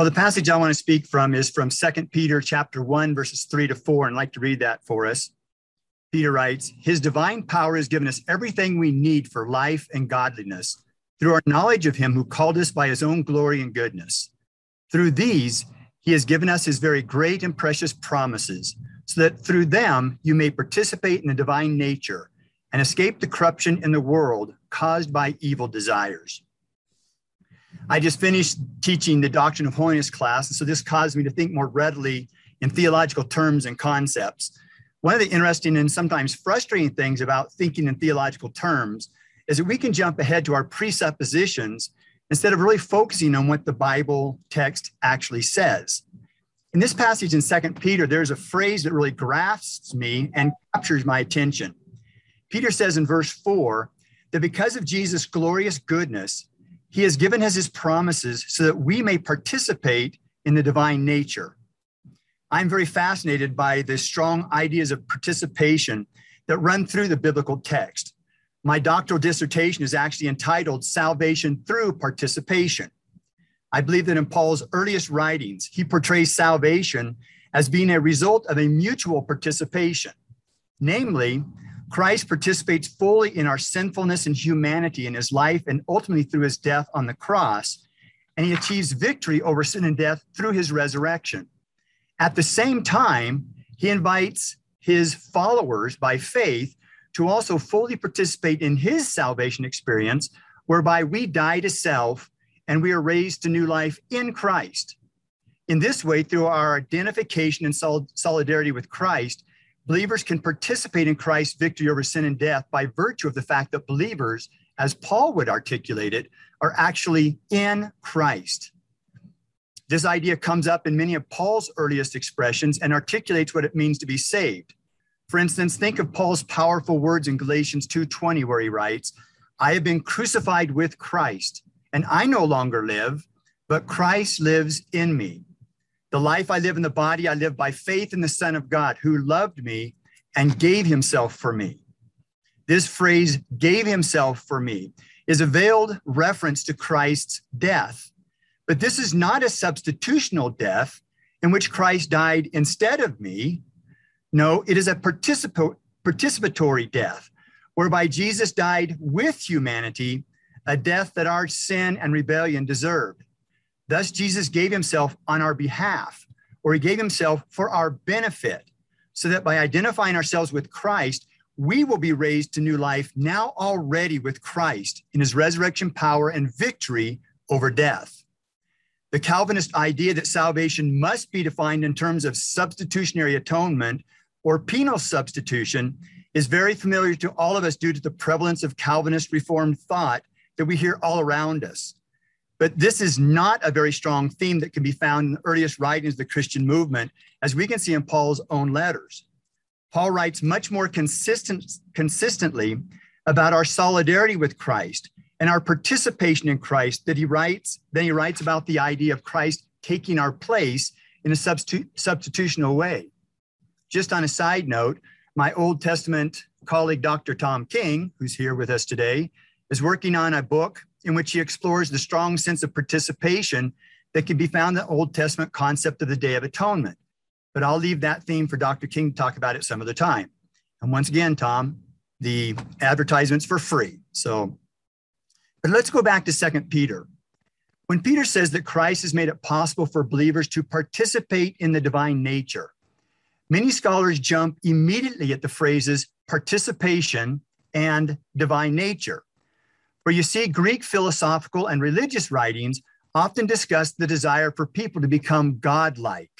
Well, the passage I want to speak from is from 2 Peter chapter 1, verses 3 to 4, and I'd like to read that for us. Peter writes, His divine power has given us everything we need for life and godliness through our knowledge of him who called us by his own glory and goodness. Through these, he has given us his very great and precious promises, so that through them you may participate in the divine nature and escape the corruption in the world caused by evil desires. I just finished teaching the Doctrine of Holiness class, and so this caused me to think more readily in theological terms and concepts. One of the interesting and sometimes frustrating things about thinking in theological terms is that we can jump ahead to our presuppositions instead of really focusing on what the Bible text actually says. In this passage in Second Peter, there's a phrase that really grasps me and captures my attention. Peter says in verse 4 that because of Jesus' glorious goodness, he has given us his promises so that we may participate in the divine nature. I'm very fascinated by the strong ideas of participation that run through the biblical text. My doctoral dissertation is actually entitled Salvation Through Participation. I believe that in Paul's earliest writings, he portrays salvation as being a result of a mutual participation. Namely, Christ participates fully in our sinfulness and humanity in his life and ultimately through his death on the cross, and he achieves victory over sin and death through his resurrection. At the same time, he invites his followers by faith to also fully participate in his salvation experience, whereby we die to self and we are raised to new life in Christ. In this way, through our identification and solidarity with Christ, believers can participate in Christ's victory over sin and death by virtue of the fact that believers, as Paul would articulate it, are actually in Christ. This idea comes up in many of Paul's earliest expressions and articulates what it means to be saved. For instance, think of Paul's powerful words in Galatians 2:20 where he writes, "I have been crucified with Christ, and I no longer live, but Christ lives in me. The life I live in the body I live by faith in the Son of God who loved me and gave himself for me." This phrase gave himself for me is a veiled reference to Christ's death. But this is not a substitutional death in which Christ died instead of me, no, it is a participa- participatory death, whereby Jesus died with humanity, a death that our sin and rebellion deserved. Thus, Jesus gave himself on our behalf, or he gave himself for our benefit, so that by identifying ourselves with Christ, we will be raised to new life now already with Christ in his resurrection power and victory over death. The Calvinist idea that salvation must be defined in terms of substitutionary atonement or penal substitution is very familiar to all of us due to the prevalence of Calvinist Reformed thought that we hear all around us. But this is not a very strong theme that can be found in the earliest writings of the Christian movement, as we can see in Paul's own letters. Paul writes much more consistent, consistently about our solidarity with Christ and our participation in Christ that he writes, he writes about the idea of Christ taking our place in a substitu- substitutional way. Just on a side note, my Old Testament colleague, Dr. Tom King, who's here with us today, is working on a book in which he explores the strong sense of participation that can be found in the Old Testament concept of the Day of Atonement. But I'll leave that theme for Dr. King to talk about it some other time. And once again, Tom, the advertisements for free. So, but let's go back to Second Peter. When Peter says that Christ has made it possible for believers to participate in the divine nature, Many scholars jump immediately at the phrases participation and divine nature. For you see, Greek philosophical and religious writings often discuss the desire for people to become godlike.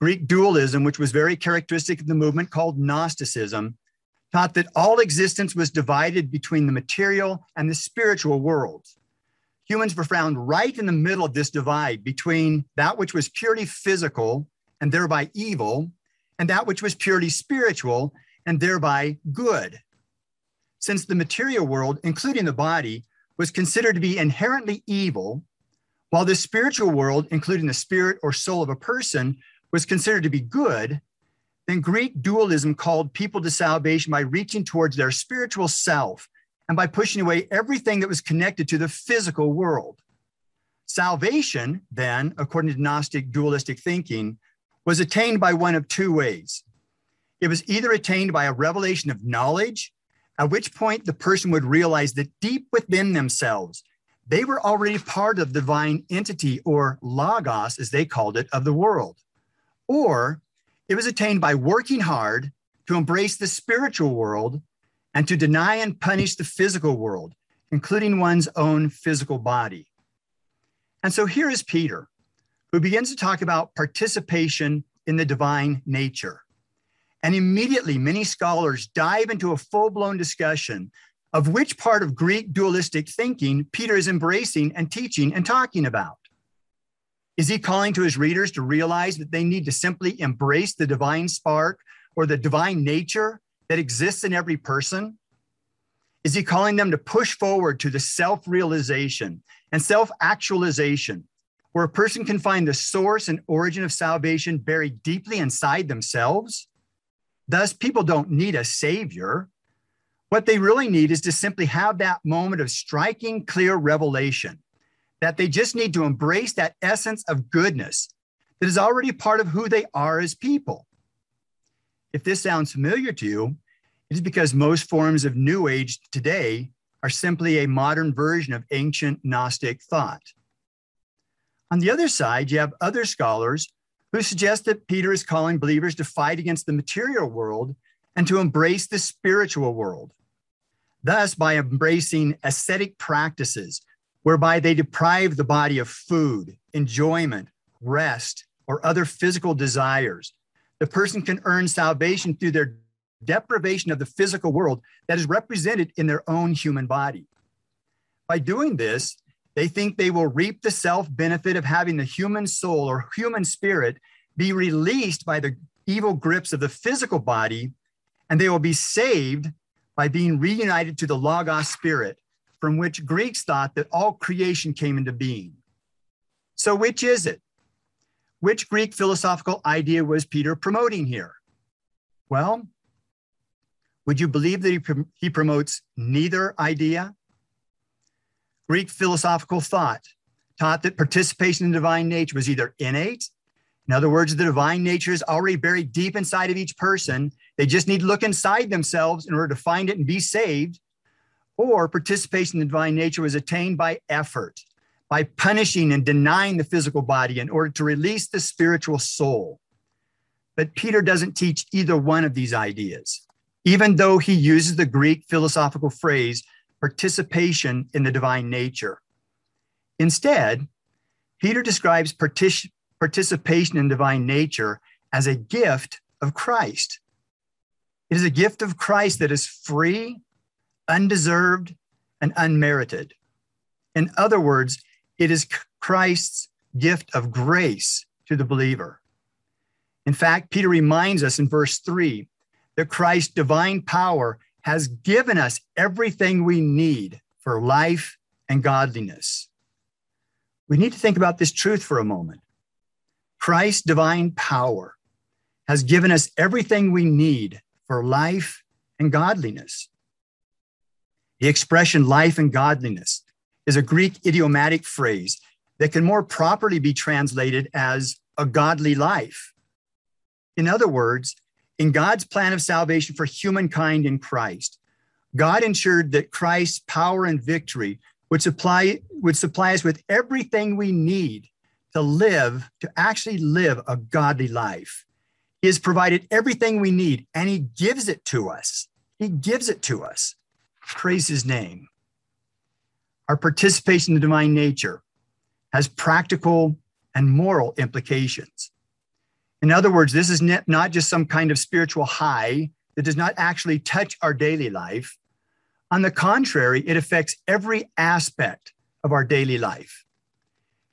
Greek dualism, which was very characteristic of the movement called Gnosticism, taught that all existence was divided between the material and the spiritual worlds. Humans were found right in the middle of this divide between that which was purely physical and thereby evil, and that which was purely spiritual and thereby good. Since the material world, including the body, was considered to be inherently evil, while the spiritual world, including the spirit or soul of a person, was considered to be good, then Greek dualism called people to salvation by reaching towards their spiritual self and by pushing away everything that was connected to the physical world. Salvation, then, according to Gnostic dualistic thinking, was attained by one of two ways. It was either attained by a revelation of knowledge, at which point the person would realize that deep within themselves, they were already part of the divine entity or logos, as they called it, of the world. Or it was attained by working hard to embrace the spiritual world and to deny and punish the physical world, including one's own physical body. And so here is Peter, who begins to talk about participation in the divine nature. And immediately, many scholars dive into a full blown discussion of which part of Greek dualistic thinking Peter is embracing and teaching and talking about. Is he calling to his readers to realize that they need to simply embrace the divine spark or the divine nature that exists in every person? Is he calling them to push forward to the self realization and self actualization, where a person can find the source and origin of salvation buried deeply inside themselves? Thus, people don't need a savior. What they really need is to simply have that moment of striking, clear revelation that they just need to embrace that essence of goodness that is already part of who they are as people. If this sounds familiar to you, it is because most forms of New Age today are simply a modern version of ancient Gnostic thought. On the other side, you have other scholars who suggest that Peter is calling believers to fight against the material world and to embrace the spiritual world. Thus, by embracing ascetic practices whereby they deprive the body of food, enjoyment, rest, or other physical desires, the person can earn salvation through their deprivation of the physical world that is represented in their own human body. By doing this, they think they will reap the self benefit of having the human soul or human spirit be released by the evil grips of the physical body, and they will be saved by being reunited to the Logos spirit, from which Greeks thought that all creation came into being. So, which is it? Which Greek philosophical idea was Peter promoting here? Well, would you believe that he, he promotes neither idea? Greek philosophical thought taught that participation in divine nature was either innate, in other words, the divine nature is already buried deep inside of each person, they just need to look inside themselves in order to find it and be saved. Or participation in the divine nature was attained by effort, by punishing and denying the physical body in order to release the spiritual soul. But Peter doesn't teach either one of these ideas, even though he uses the Greek philosophical phrase participation in the divine nature. Instead, Peter describes participation in divine nature as a gift of Christ. It is a gift of Christ that is free, undeserved, and unmerited. In other words, it is Christ's gift of grace to the believer. In fact, Peter reminds us in verse 3 that Christ's divine power has given us everything we need for life and godliness. We need to think about this truth for a moment. Christ's divine power has given us everything we need for life and godliness. The expression life and godliness is a Greek idiomatic phrase that can more properly be translated as a godly life. In other words, in God's plan of salvation for humankind in Christ, God ensured that Christ's power and victory would supply, would supply us with everything we need to live, to actually live a godly life. He has provided everything we need and He gives it to us. He gives it to us. Praise His name. Our participation in the divine nature has practical and moral implications. In other words, this is not just some kind of spiritual high that does not actually touch our daily life. On the contrary, it affects every aspect of our daily life.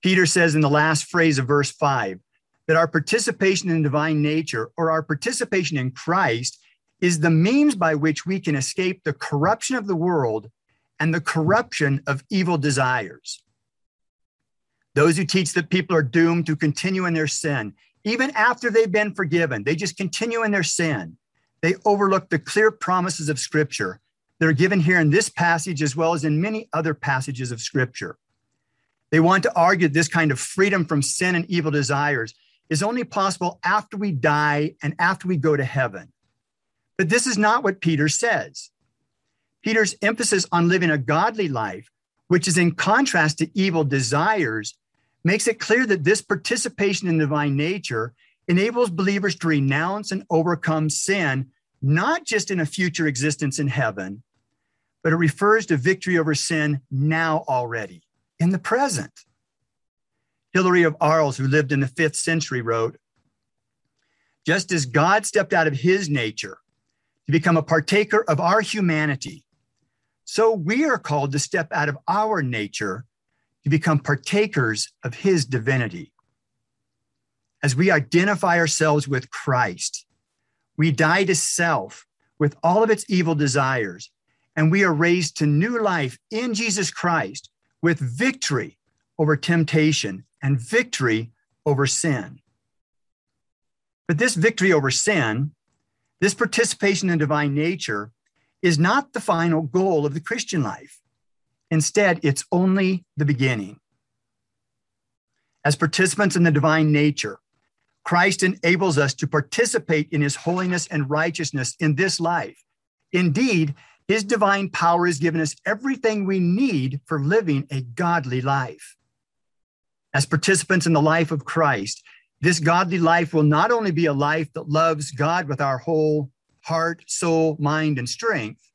Peter says in the last phrase of verse 5 that our participation in divine nature or our participation in Christ is the means by which we can escape the corruption of the world and the corruption of evil desires. Those who teach that people are doomed to continue in their sin, even after they've been forgiven, they just continue in their sin. They overlook the clear promises of Scripture that are given here in this passage as well as in many other passages of Scripture. They want to argue this kind of freedom from sin and evil desires is only possible after we die and after we go to heaven. But this is not what Peter says. Peter's emphasis on living a godly life, which is in contrast to evil desires, makes it clear that this participation in divine nature enables believers to renounce and overcome sin, not just in a future existence in heaven, but it refers to victory over sin now already, in the present. Hilary of Arles, who lived in the fifth century, wrote Just as God stepped out of his nature to become a partaker of our humanity, so we are called to step out of our nature to become partakers of his divinity. As we identify ourselves with Christ, we die to self with all of its evil desires, and we are raised to new life in Jesus Christ with victory over temptation and victory over sin. But this victory over sin, this participation in divine nature, is not the final goal of the Christian life. Instead, it's only the beginning. As participants in the divine nature, Christ enables us to participate in his holiness and righteousness in this life. Indeed, his divine power has given us everything we need for living a godly life. As participants in the life of Christ, this godly life will not only be a life that loves God with our whole heart, soul, mind, and strength,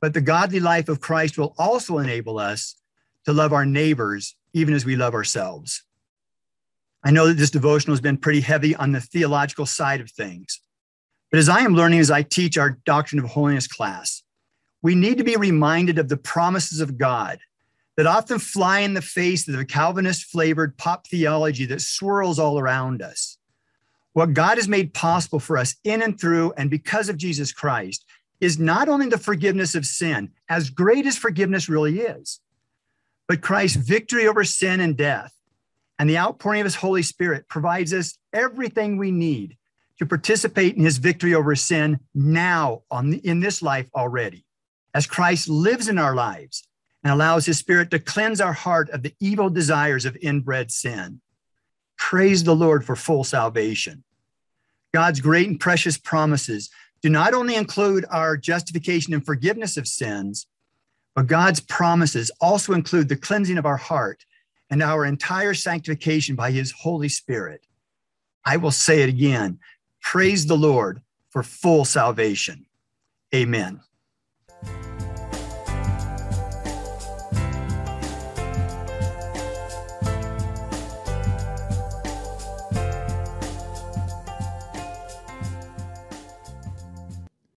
but the godly life of Christ will also enable us to love our neighbors even as we love ourselves. I know that this devotional has been pretty heavy on the theological side of things. But as I am learning as I teach our Doctrine of Holiness class, we need to be reminded of the promises of God that often fly in the face of the Calvinist flavored pop theology that swirls all around us. What God has made possible for us in and through and because of Jesus Christ is not only the forgiveness of sin, as great as forgiveness really is, but Christ's victory over sin and death and the outpouring of his Holy Spirit provides us everything we need to participate in his victory over sin now on the, in this life already. As Christ lives in our lives, and allows his spirit to cleanse our heart of the evil desires of inbred sin. Praise the Lord for full salvation. God's great and precious promises do not only include our justification and forgiveness of sins, but God's promises also include the cleansing of our heart and our entire sanctification by his Holy Spirit. I will say it again praise the Lord for full salvation. Amen.